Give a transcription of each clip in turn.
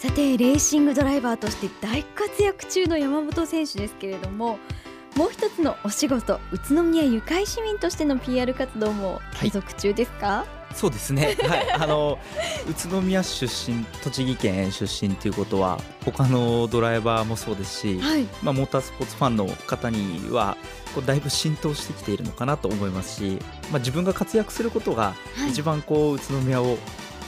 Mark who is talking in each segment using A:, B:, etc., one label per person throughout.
A: さてレーシングドライバーとして大活躍中の山本選手ですけれどももう一つのお仕事宇都宮ゆかい市民としての PR 活動も継続中ですか、はい、
B: そうですね、はい、あの宇都宮出身栃木県出身ということは他のドライバーもそうですし、はい、まあ、モータースポーツファンの方にはこうだいぶ浸透してきているのかなと思いますし、まあ、自分が活躍することが一番こう、宇都宮を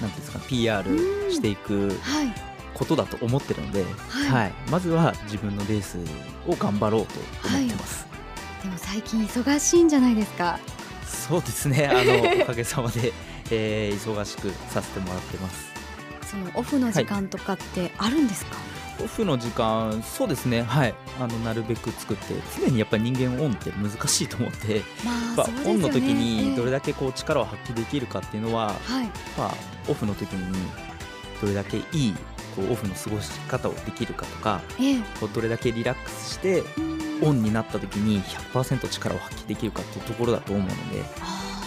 B: なんですか PR していく、はいことだと思ってるので、はい、はい、まずは自分のレースを頑張ろうと思ってます、は
A: い、でも最近忙しいんじゃないですか？
B: そうですね。あのおかげさまで、えー、忙しくさせてもらってます。
A: そのオフの時間とかってあるんですか、はい。
B: オフの時間、そうですね、はい、あのなるべく作って、常にやっぱり人間オンって難しいと思って、まあ、ね、オンの時にどれだけこう力を発揮できるかっていうのは、はい、まあ、オフの時にどれだけいいこうオフの過ごし方をできるかとか、ええ、こうどれだけリラックスしてオンになった時に100%力を発揮できるかっていうところだと思うので、ま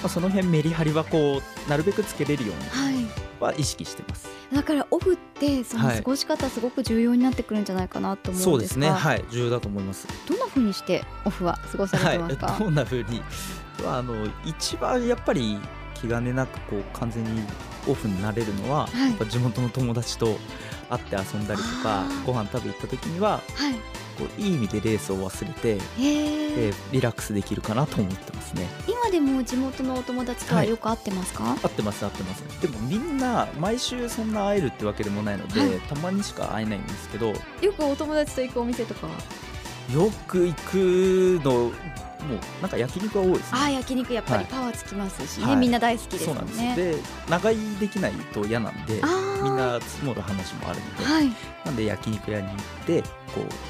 B: あ、その辺メリハリはこうなるべくつけれるようには意識してます、
A: はい、だからオフってその過ごし方すごく重要になってくるんじゃないかなと思うんです
B: そうですね。はい。重要だと思います。
A: どんなふうにしてオフは過ごされてますか、
B: はい、どんなふうに？あ の一番やっぱり気兼ねなくこう完全にオフになれるのは、はい、やっぱ地元の友達と会って遊んだりとかご飯食べ行った時には、はい、こういい意味でレースを忘れて、えー、リラックスできるかなと思ってますね。
A: 今でも地元のお友達とはよく会ってますか、はい、
B: 会ってます会ってます。でもみんな毎週そんな会えるってわけでもないので、はい、たまにしか会えないんですけど
A: よくお友達と行くお店とか
B: よく行くのもうなんか焼肉は多いですね。
A: あ焼肉やっぱりパワーつきますしね、はい、みんな大好きですもんね。
B: で長居できないと嫌なんでみんな積もる話もあるので、はい、なんで焼肉屋に行ってこ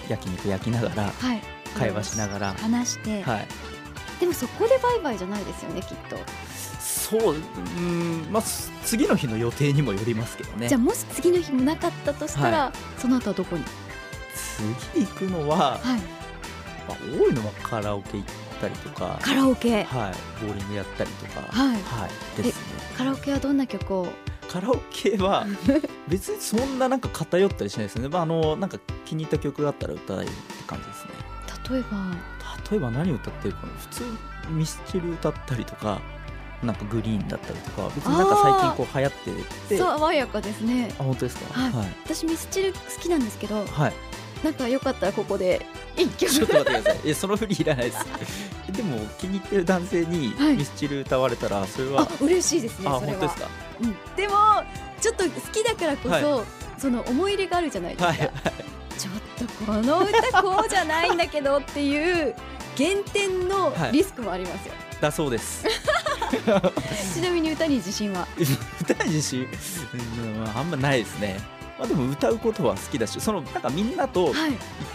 B: う焼肉焼きながら、はい、会話しながら
A: 話して、はい、でもそこでバイバイじゃないですよねきっと。
B: そううんまあ次の日の予定にもよりますけどね。
A: じゃあもし次の日もなかったとしたら、はい、その後はどこに？
B: 次行くのは、はい。まあ、多いのはカラオケ行ったりとか。
A: カラオケ。
B: はい。ボーリングやったりとか。はい、は
A: い、ですね。カラオケはどんな曲を？
B: カラオケは 別にそんななんか偏ったりしないですね、まあ、あのなんか気に入った曲があったら歌えるって感じですね。
A: 例えば。
B: 例えば何歌ってるかな。普通ミスチル歌ったりとかなんかグリーンだったりとか別になんか最近こう流行ってて。
A: 爽やかですね。
B: あ本当ですか、
A: はい、はい、私ミスチル好きなんですけど、はい、なんかよかったらここで
B: ちょっと待ってください。えその振りいらないです。でも気に入ってる男性にミスチル歌われたらそれは、は
A: い、嬉しいですね
B: あ本当ですか、
A: うん、でもちょっと好きだからこそ、はい、その思い入れがあるじゃないですか、はいはい、ちょっとこの歌こうじゃないんだけどっていう減点のリスクもありますよ、
B: だそうです。
A: ちなみに歌に自信は？
B: 歌に自信、うん、あんまないですねまあ、でも歌うことは好きだしそのなんかみんなとい。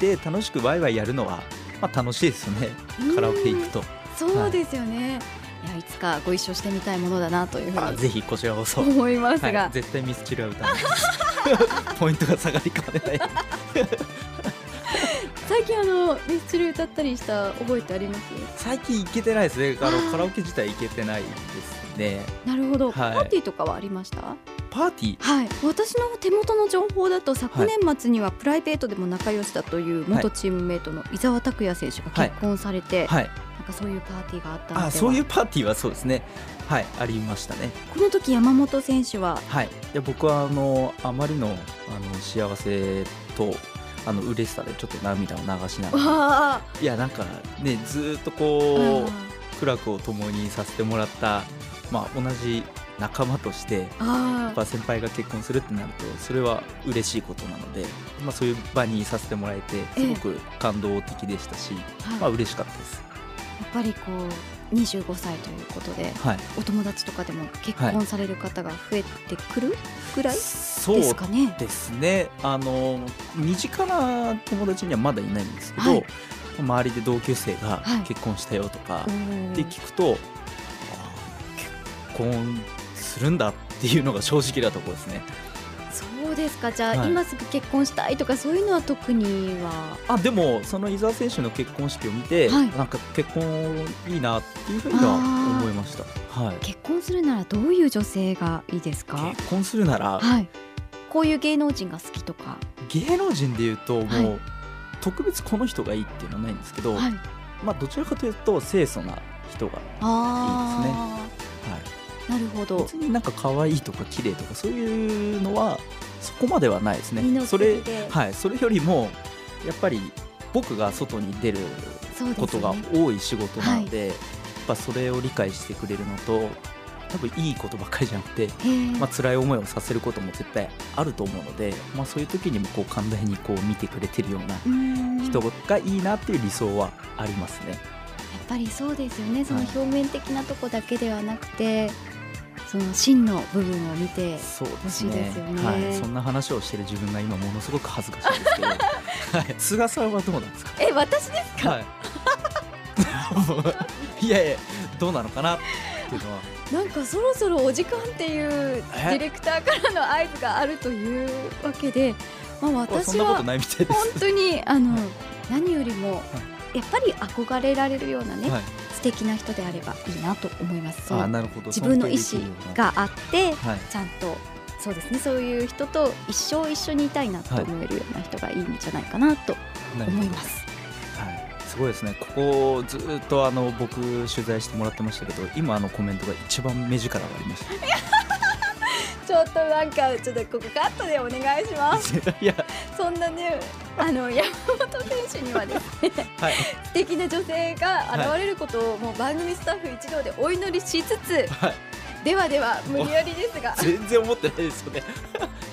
B: て楽しくワイワイやるのは、まあ、楽しいですよね。カラオケ行くと。
A: そうですよね、はいいやいつかご一緒してみたいものだなというふうに
B: ぜひこちらこそ。
A: 思いますが、はい、
B: 絶対ミスチルは歌わない。ポイントが下がりかねない。
A: 最近あのミスチル歌ったりした覚えてあります？
B: 最近行けてないですね。あのカラオケ自体行けてないですね。
A: なるほど、はい、パーティーとかはありました？
B: パーティー。
A: はい。私の手元の情報だと昨年末にはプライベートでも仲良しだという元チームメイトの伊沢拓也選手が結婚されて、はい、なんかそういうパーティーがあったあ
B: そういうパーティーはそうですね。はいありましたね。
A: この時山本選手は？
B: はい。で僕はあのあまりのあの幸せとあの嬉しさでちょっと涙を流しながら。いやなんかねずっとこう苦楽を共にさせてもらったまあ同じ仲間としてやっぱ先輩が結婚するってなるとそれは嬉しいことなので、まあ、そういう場にさせてもらえてすごく感動的でしたし、ええ、まあ嬉しかったです。
A: やっぱりこう25歳ということで、はい、お友達とかでも結婚される方が増えてくるぐらいですかね。
B: そうですね。あの身近な友達にはまだいないんですけど、はい、周りで同級生が結婚したよとかで聞くと、結婚するんだっていうのが正直なところですね。
A: そうですか。じゃあ、はい、今すぐ結婚したいとかそういうのは特には？
B: あでもその伊沢選手の結婚式を見て、はい、なんか結婚いいなっていうふうには思いました、はい、
A: 結婚するならどういう女性がいいですか？
B: 結婚するなら、はい、
A: こういう芸能人が好きとか。
B: 芸能人でいうともう、はい、特別この人がいいっていうのはないんですけど、はい、まあどちらかというと清楚な人がいいですね。は
A: い、なるほど。
B: 別になんか可愛いとか綺麗とかそういうのはそこまではないですね。それはい。それよりもやっぱり僕が外に出ることが多い仕事なので、ねはい、やっぱそれを理解してくれるのと多分いいことばっかりじゃなくて、まあ辛い思いをさせることも絶対あると思うので、まあ、そういう時にもこう寛大にこう見てくれてるような人がいいなっていう理想はありますね。やっ
A: ぱりそうですよね。その表面的なとこだけではなくて、はいその真の部分を見てほしいですよね、ね、はい、
B: そんな話をしてる自分が今ものすごく恥ずかしいですけど、はい、菅さんはどうなんですか？
A: え私ですか、はい、
B: いやいやどうなのかなっていうのは。
A: なんかそろそろお時間っていうディレクターからの合図があるというわけで、まあ、私は本当にあの、何よりもやっぱり憧れられるようなね、はい、素敵な人であればいいなと思います。
B: あなるほど
A: 自分の意思があって、はい、ちゃんとそうですねそういう人と一生一緒にいたいなと思えるような人がいいんじゃないかなと思います。
B: すごいですね、ここずっとあの僕、取材してもらってましたけど、今、あのコメントが一番目力がありました。
A: ちょっとなんか、ちょっとここカットでお願いします。いや、そんなね、あの山本選手にはですね、はい、素敵な女性が現れることを、もう番組スタッフ一同でお祈りしつつ。はい、ではでは、無理やりですが。
B: 全然思ってないですよね。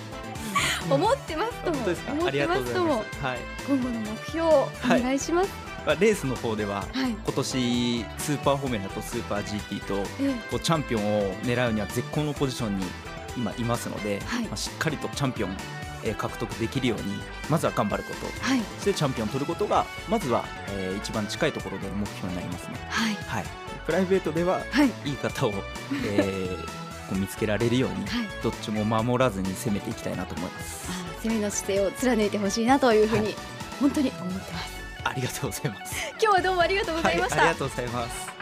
A: 思ってますとも。思ってますとも。はい、今後の目標をお願いします。はい
B: まあ、レースの方では、はい、今年スーパーフォーメラとスーパー GT と、こうチャンピオンを狙うには絶好のポジションに今いますので、はい、まあ、しっかりとチャンピオンえ獲得できるようにまずは頑張ること、はい、そしてチャンピオンを取ることがまずは、えー、一番近いところでの目標になりますね。はい、はい、プライベートでは、はい、いい方を、えー、こう見つけられるように、はい、どっちも守らずに攻めていきたいなと思います。
A: あ攻めの姿勢を貫いてほしいなというふうに、本当に思ってます。
B: ありがとうございます。
A: 今日はどうもありがとうございました、
B: はい、ありがとうございます